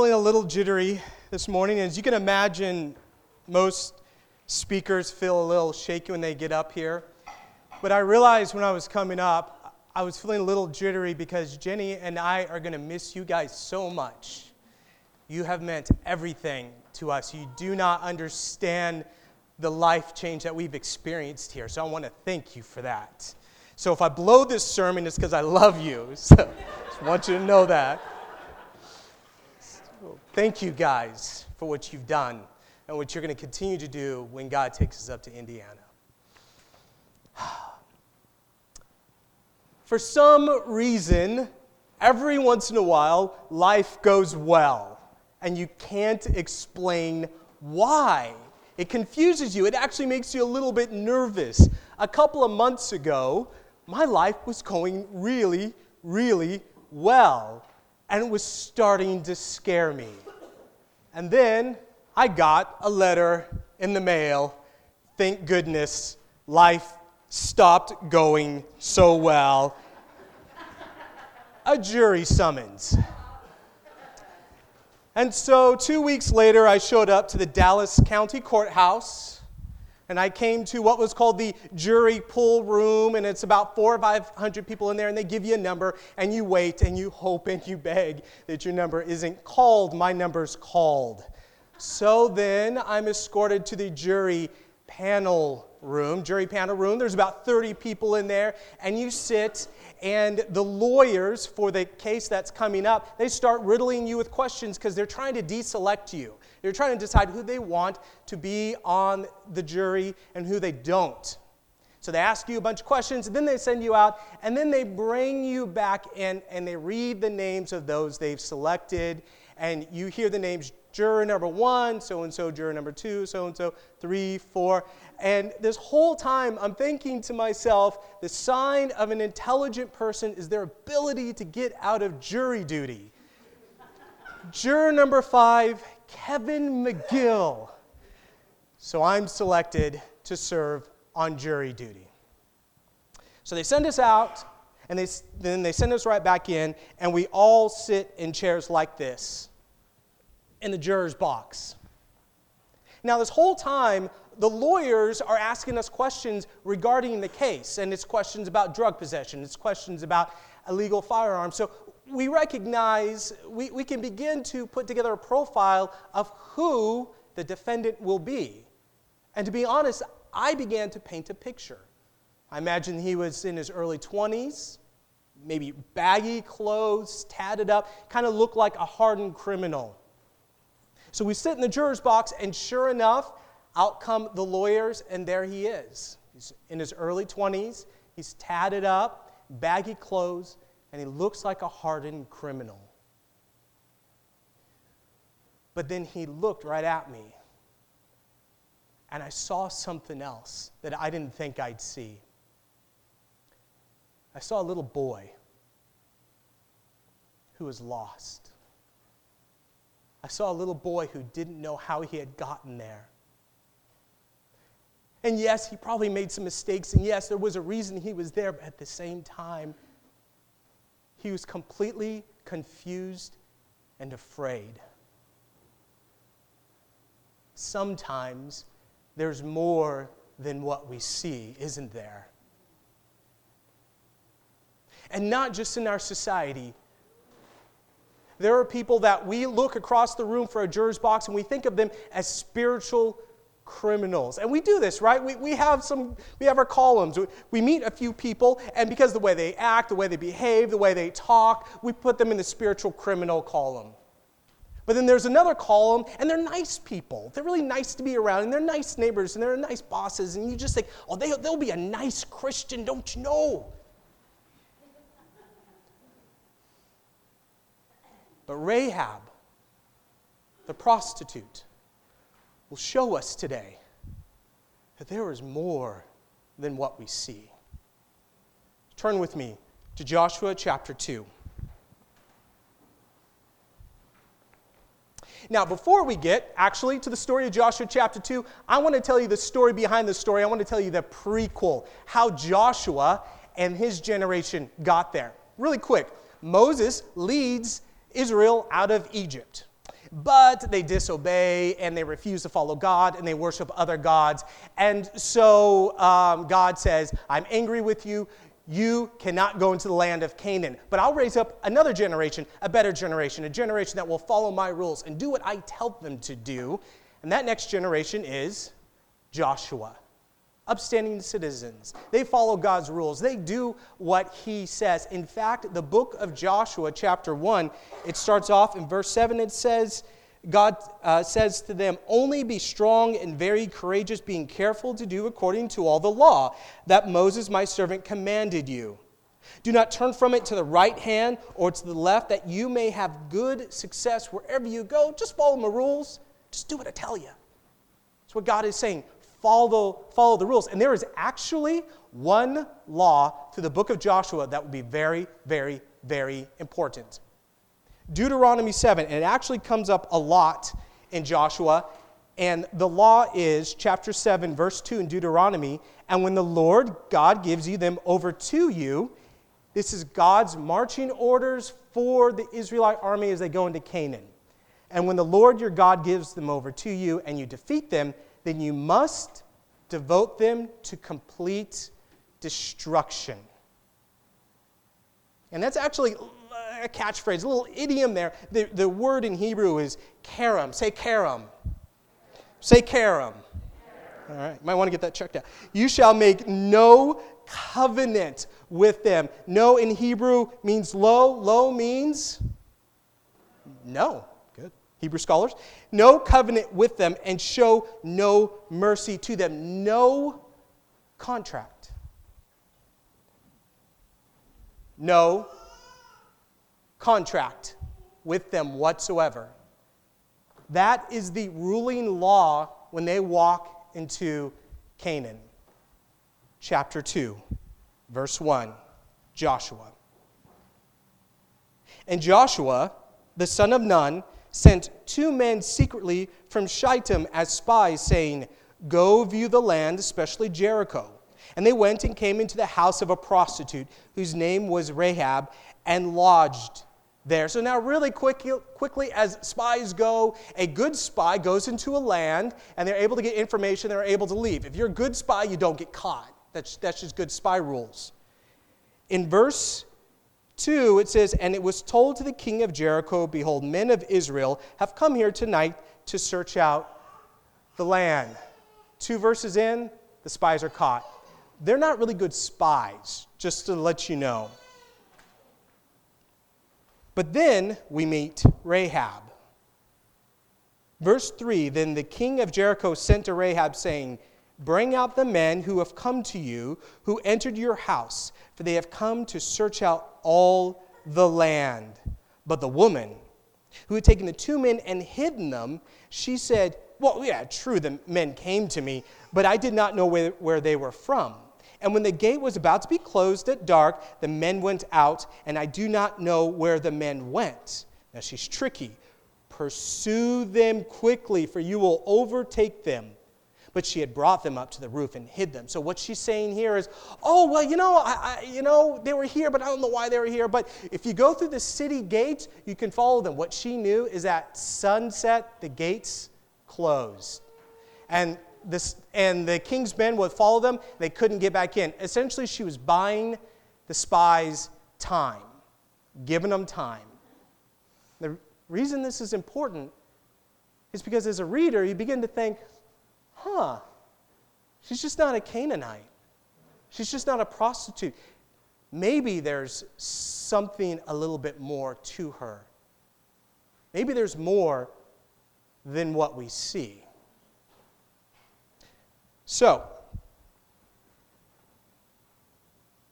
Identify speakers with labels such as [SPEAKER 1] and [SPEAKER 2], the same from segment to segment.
[SPEAKER 1] feeling a little jittery this morning. As you can imagine, most speakers feel a little shaky when they get up here. But I realized when I was coming up, I was feeling a little jittery because Jenny and I are going to miss you guys so much. You have meant everything to us. You do not understand the life change that we've experienced here. So I want to thank you for that. So if I blow this sermon, it's because I love you. So just want you to know that. Thank you guys for what you've done and what you're going to continue to do when God takes us up to Indiana. For some reason, every once in a while, life goes well, and you can't explain why. It confuses you. It actually makes you a little bit nervous. A couple of months ago, my life was going really, really well, and it was starting to scare me. And then I got a letter in the mail. Thank goodness, life stopped going so well. A jury summons. And so, two weeks later, I showed up to the Dallas County Courthouse and I came to what was called the jury pool room, and it's about four or five hundred people in there, and they give you a number, and you wait, and you hope and you beg that your number isn't called. My number's called. So then I'm escorted to the jury panel room, jury panel room. There's about 30 people in there, and you sit, and the lawyers for the case that's coming up, they start riddling you with questions because they're trying to deselect you. They're trying to decide who they want to be on the jury and who they don't. So they ask you a bunch of questions, and then they send you out, and then they bring you back in and they read the names of those they've selected, and you hear the names juror number one, so and so, juror number two, so and so, three, four. And this whole time, I'm thinking to myself, the sign of an intelligent person is their ability to get out of jury duty. juror number five, Kevin McGill. So I'm selected to serve on jury duty. So they send us out, and they, then they send us right back in, and we all sit in chairs like this in the juror's box. Now, this whole time, the lawyers are asking us questions regarding the case, and it's questions about drug possession, it's questions about illegal firearms. So we recognize, we, we can begin to put together a profile of who the defendant will be. And to be honest, I began to paint a picture. I imagine he was in his early 20s, maybe baggy clothes, tatted up, kind of looked like a hardened criminal. So we sit in the juror's box, and sure enough, out come the lawyers, and there he is. He's in his early 20s, he's tatted up, baggy clothes, and he looks like a hardened criminal. But then he looked right at me, and I saw something else that I didn't think I'd see. I saw a little boy who was lost. I saw a little boy who didn't know how he had gotten there. And yes, he probably made some mistakes, and yes, there was a reason he was there, but at the same time, he was completely confused and afraid. Sometimes there's more than what we see, isn't there? And not just in our society, there are people that we look across the room for a juror's box and we think of them as spiritual criminals. And we do this, right? We, we have some, we have our columns. We, we meet a few people, and because the way they act, the way they behave, the way they talk, we put them in the spiritual criminal column. But then there's another column, and they're nice people. They're really nice to be around, and they're nice neighbors, and they're nice bosses, and you just think, oh, they, they'll be a nice Christian, don't you know? But Rahab, the prostitute, will show us today that there is more than what we see. Turn with me to Joshua chapter 2. Now, before we get actually to the story of Joshua chapter 2, I want to tell you the story behind the story. I want to tell you the prequel, how Joshua and his generation got there. Really quick, Moses leads Israel out of Egypt. But they disobey and they refuse to follow God and they worship other gods. And so um, God says, I'm angry with you. You cannot go into the land of Canaan, but I'll raise up another generation, a better generation, a generation that will follow my rules and do what I tell them to do. And that next generation is Joshua upstanding citizens. They follow God's rules. They do what he says. In fact, the book of Joshua, chapter 1, it starts off in verse 7. It says, God uh, says to them, Only be strong and very courageous, being careful to do according to all the law that Moses, my servant, commanded you. Do not turn from it to the right hand or to the left, that you may have good success wherever you go. Just follow my rules. Just do what I tell you. That's what God is saying follow, follow the rules. And there is actually one law through the book of Joshua that would be very, very, very important. Deuteronomy 7, and it actually comes up a lot in Joshua. And the law is chapter 7, verse 2 in Deuteronomy. And when the Lord God gives you them over to you, this is God's marching orders for the Israelite army as they go into Canaan. And when the Lord your God gives them over to you and you defeat them, then you must devote them to complete destruction. And that's actually a catchphrase, a little idiom there. The, the word in Hebrew is karam. Say karam. Say karam. All right, might want to get that checked out. You shall make no covenant with them. No in Hebrew means lo. Lo means no. Hebrew scholars, no covenant with them and show no mercy to them. No contract. No contract with them whatsoever. That is the ruling law when they walk into Canaan. Chapter 2, verse 1, Joshua. And Joshua, the son of Nun, sent two men secretly from Shittim as spies, saying, Go view the land, especially Jericho. And they went and came into the house of a prostitute whose name was Rahab and lodged there. So, now, really quickly, quickly, as spies go, a good spy goes into a land and they're able to get information, they're able to leave. If you're a good spy, you don't get caught. That's, that's just good spy rules. In verse 2, it says, And it was told to the king of Jericho, Behold, men of Israel have come here tonight to search out the land. Two verses in, the spies are caught. They're not really good spies, just to let you know. But then we meet Rahab. Verse 3 Then the king of Jericho sent to Rahab, saying, Bring out the men who have come to you, who entered your house, for they have come to search out all the land. But the woman who had taken the two men and hidden them, she said, Well, yeah, true, the men came to me, but I did not know where, where they were from. And when the gate was about to be closed at dark, the men went out, and I do not know where the men went. Now she's tricky. Pursue them quickly, for you will overtake them but she had brought them up to the roof and hid them. So what she's saying here is, oh well, you know, I, I, you know, they were here, but I don't know why they were here. But if you go through the city gates, you can follow them. What she knew is at sunset the gates closed, and this and the king's men would follow them. They couldn't get back in. Essentially, she was buying the spies time, giving them time. The reason this is important is because as a reader, you begin to think, huh, she's just not a Canaanite. She's just not a prostitute. Maybe there's something a little bit more to her. Maybe there's more than what we see. So,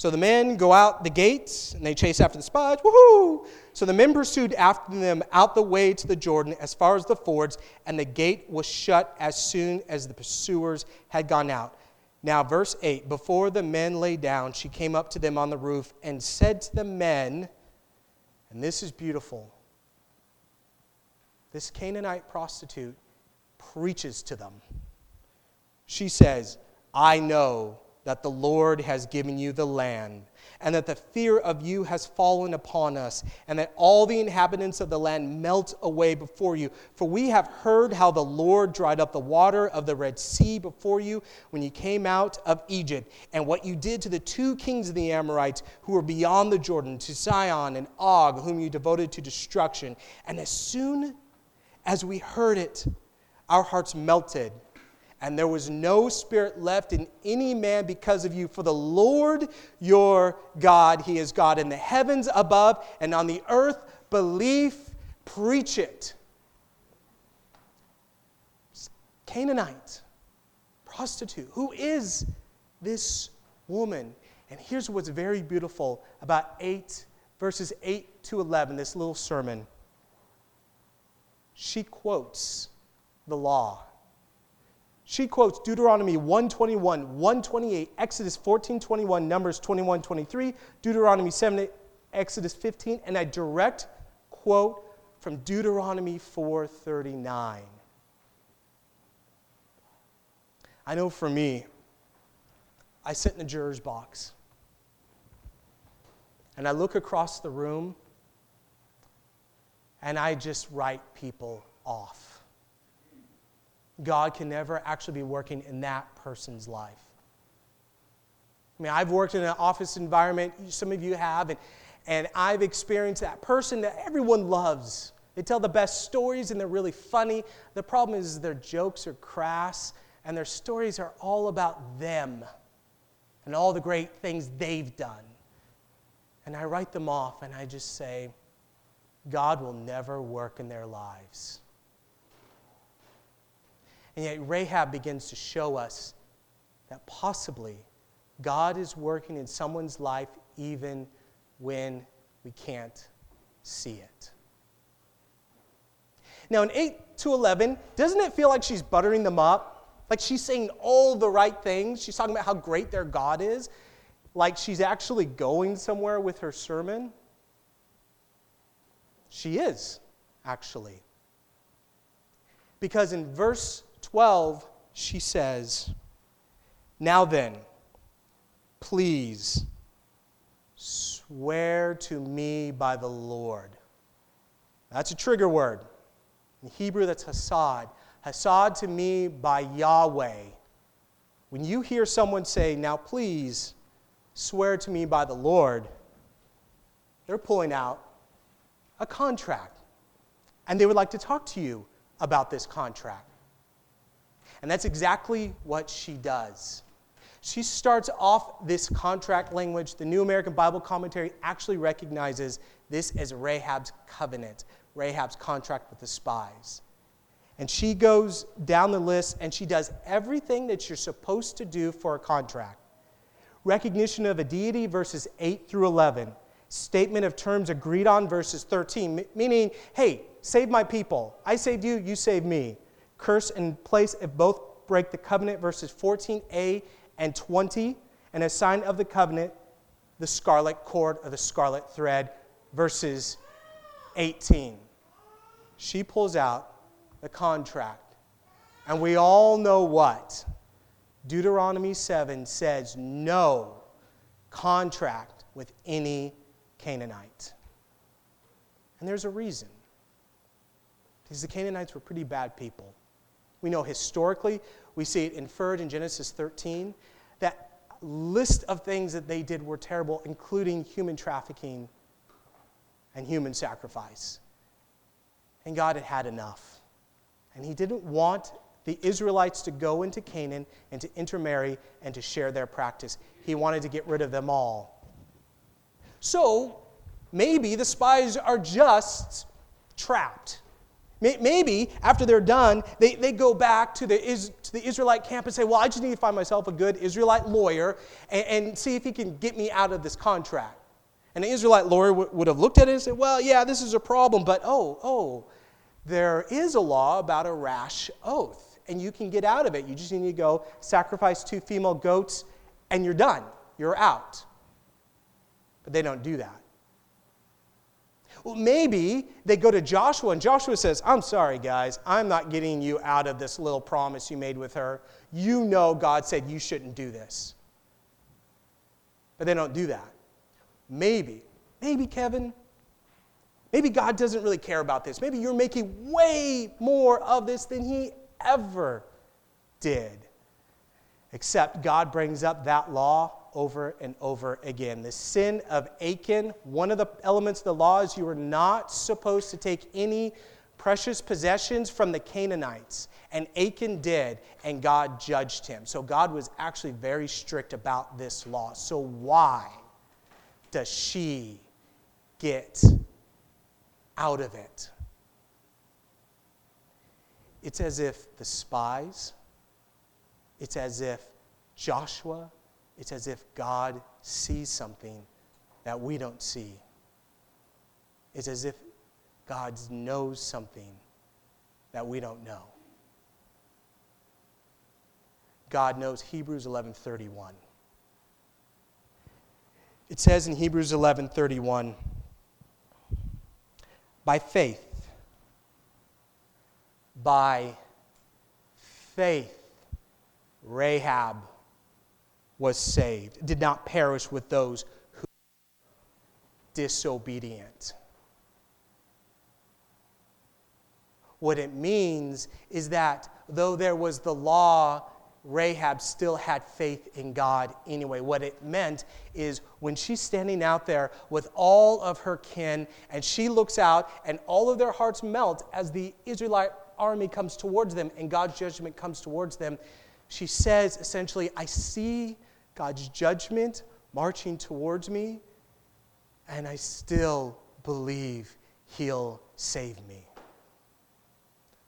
[SPEAKER 1] So the men go out the gates and they chase after the spies. Woohoo! So the men pursued after them out the way to the Jordan as far as the fords, and the gate was shut as soon as the pursuers had gone out. Now, verse 8 Before the men lay down, she came up to them on the roof and said to the men, and this is beautiful this Canaanite prostitute preaches to them. She says, I know that the Lord has given you the land, and that the fear of you has fallen upon us, and that all the inhabitants of the land melt away before you. For we have heard how the Lord dried up the water of the Red Sea before you when you came out of Egypt, and what you did to the two kings of the Amorites who were beyond the Jordan, to Sihon and Og, whom you devoted to destruction. And as soon as we heard it, our hearts melted and there was no spirit left in any man because of you. For the Lord your God, He is God in the heavens above and on the earth. Belief, preach it. Canaanite, prostitute. Who is this woman? And here's what's very beautiful about 8, verses 8 to 11, this little sermon. She quotes the law she quotes Deuteronomy 121, 128, Exodus 14, 21, Numbers 21, 23, Deuteronomy 7, Exodus 15, and I direct quote from Deuteronomy 4:39. I know for me, I sit in the juror's box and I look across the room and I just write people off. God can never actually be working in that person's life. I mean, I've worked in an office environment, some of you have, and, and I've experienced that person that everyone loves. They tell the best stories and they're really funny. The problem is their jokes are crass and their stories are all about them and all the great things they've done. And I write them off and I just say, God will never work in their lives. And yet, Rahab begins to show us that possibly God is working in someone's life even when we can't see it. Now, in 8 to 11, doesn't it feel like she's buttering them up? Like she's saying all the right things. She's talking about how great their God is. Like she's actually going somewhere with her sermon. She is, actually. Because in verse 12, she says, Now then, please swear to me by the Lord. That's a trigger word. In Hebrew, that's Hasad. Hasad to me by Yahweh. When you hear someone say, Now please swear to me by the Lord, they're pulling out a contract. And they would like to talk to you about this contract. And that's exactly what she does. She starts off this contract language. The New American Bible Commentary actually recognizes this as Rahab's covenant, Rahab's contract with the spies. And she goes down the list and she does everything that you're supposed to do for a contract. Recognition of a deity, verses 8 through 11. Statement of terms agreed on, verses 13, meaning, hey, save my people. I saved you, you saved me curse in place if both break the covenant, verses 14a and 20, and a sign of the covenant, the scarlet cord or the scarlet thread, verses 18. She pulls out the contract, and we all know what? Deuteronomy 7 says no contract with any Canaanite. And there's a reason. Because the Canaanites were pretty bad people. We know historically, we see it inferred in Genesis 13, that list of things that they did were terrible, including human trafficking and human sacrifice. And God had had enough. And He didn't want the Israelites to go into Canaan and to intermarry and to share their practice. He wanted to get rid of them all. So maybe the spies are just trapped. Maybe after they're done, they, they go back to the, to the Israelite camp and say, Well, I just need to find myself a good Israelite lawyer and, and see if he can get me out of this contract. And the Israelite lawyer w- would have looked at it and said, Well, yeah, this is a problem, but oh, oh, there is a law about a rash oath, and you can get out of it. You just need to go sacrifice two female goats, and you're done. You're out. But they don't do that. Well, maybe they go to Joshua, and Joshua says, I'm sorry, guys, I'm not getting you out of this little promise you made with her. You know God said you shouldn't do this. but they don't do that. Maybe, maybe, Kevin, maybe God doesn't really care about this. Maybe you're making way more of this than He ever did. Except God brings up that law over and over again. The sin of Achan, one of the elements of the law is you are not supposed to take any precious possessions from the Canaanites. And Achan did, and God judged him. So God was actually very strict about this law. So why does she get out of it? It's as if the spies, it's as if Joshua, it's as if God sees something that we don't see. It's as if God knows something that we don't know. God knows Hebrews 11:31. It says in Hebrews 11:31 by faith by faith Rahab was saved, did not perish with those who disobedient. What it means is that though there was the law, Rahab still had faith in God anyway. What it meant is when she's standing out there with all of her kin and she looks out and all of their hearts melt as the Israelite army comes towards them and God's judgment comes towards them, she says essentially, I see God's judgment marching towards me, and I still believe He'll save me.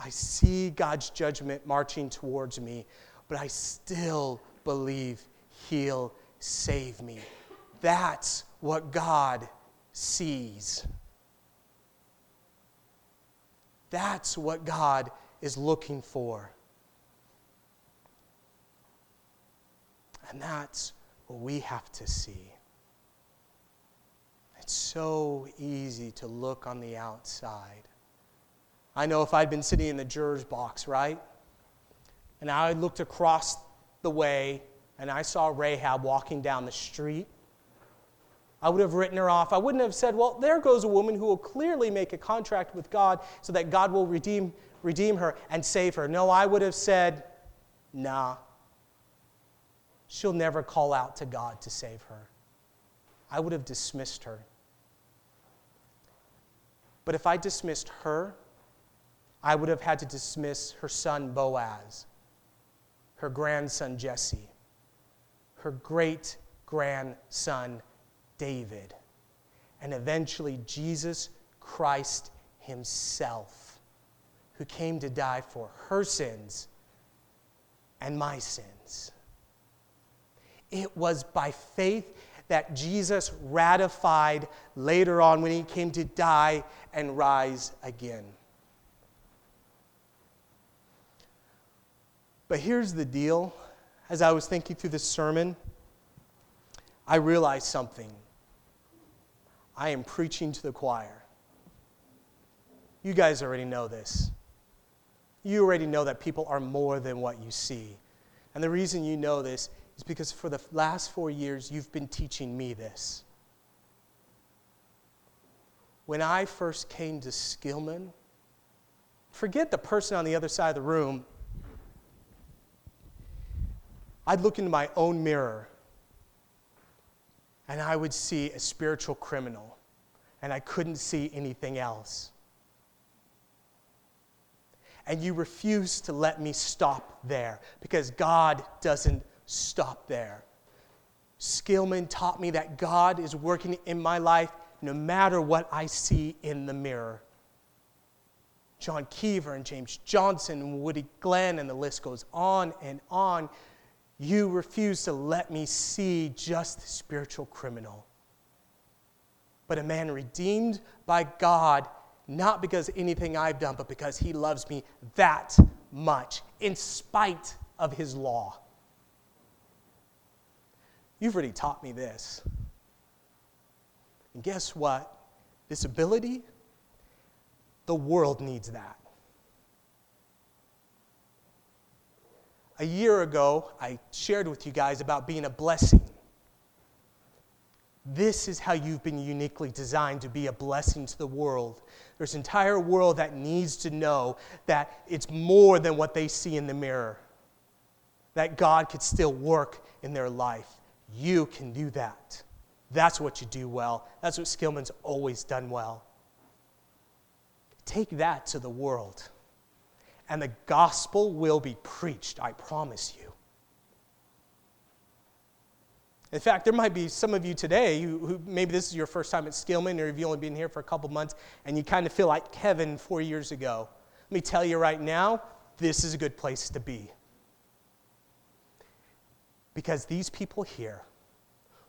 [SPEAKER 1] I see God's judgment marching towards me, but I still believe He'll save me. That's what God sees. That's what God is looking for. And that's what we have to see. It's so easy to look on the outside. I know if I'd been sitting in the juror's box, right? And I looked across the way and I saw Rahab walking down the street, I would have written her off. I wouldn't have said, well, there goes a woman who will clearly make a contract with God so that God will redeem, redeem her and save her. No, I would have said, nah, she'll never call out to God to save her. I would have dismissed her. But if I dismissed her, I would have had to dismiss her son Boaz, her grandson Jesse, her great grandson David, and eventually Jesus Christ Himself, who came to die for her sins and my sins. It was by faith that Jesus ratified later on when He came to die and rise again. But here's the deal as I was thinking through this sermon, I realized something. I am preaching to the choir. You guys already know this. You already know that people are more than what you see. And the reason you know this is because for the last four years, you've been teaching me this. When I first came to Skillman, forget the person on the other side of the room. I'd look into my own mirror and I would see a spiritual criminal, and I couldn't see anything else. And you refuse to let me stop there because God doesn't stop there. Skillman taught me that God is working in my life no matter what I see in the mirror. John Keever and James Johnson and Woody Glenn, and the list goes on and on. You refuse to let me see just the spiritual criminal, but a man redeemed by God, not because anything I've done, but because he loves me that much, in spite of his law. You've already taught me this. And guess what? This ability, the world needs that. a year ago, I shared with you guys about being a blessing. This is how you've been uniquely designed to be a blessing to the world. There's an entire world that needs to know that it's more than what they see in the mirror, that God could still work in their life. You can do that. That's what you do well. That's what Skillman's always done well. Take that to the world, and the gospel will be preached, I promise you. In fact, there might be some of you today who, who, maybe this is your first time at Skillman, or you've only been here for a couple months, and you kind of feel like Kevin four years ago. Let me tell you right now, this is a good place to be. Because these people here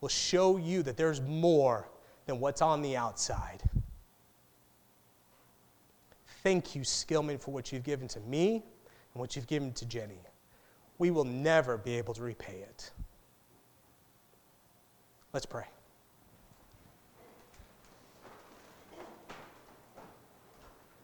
[SPEAKER 1] will show you that there's more than what's on the outside. Thank you, Skillman, for what you've given to me and what you've given to Jenny. We will never be able to repay it. Let's pray.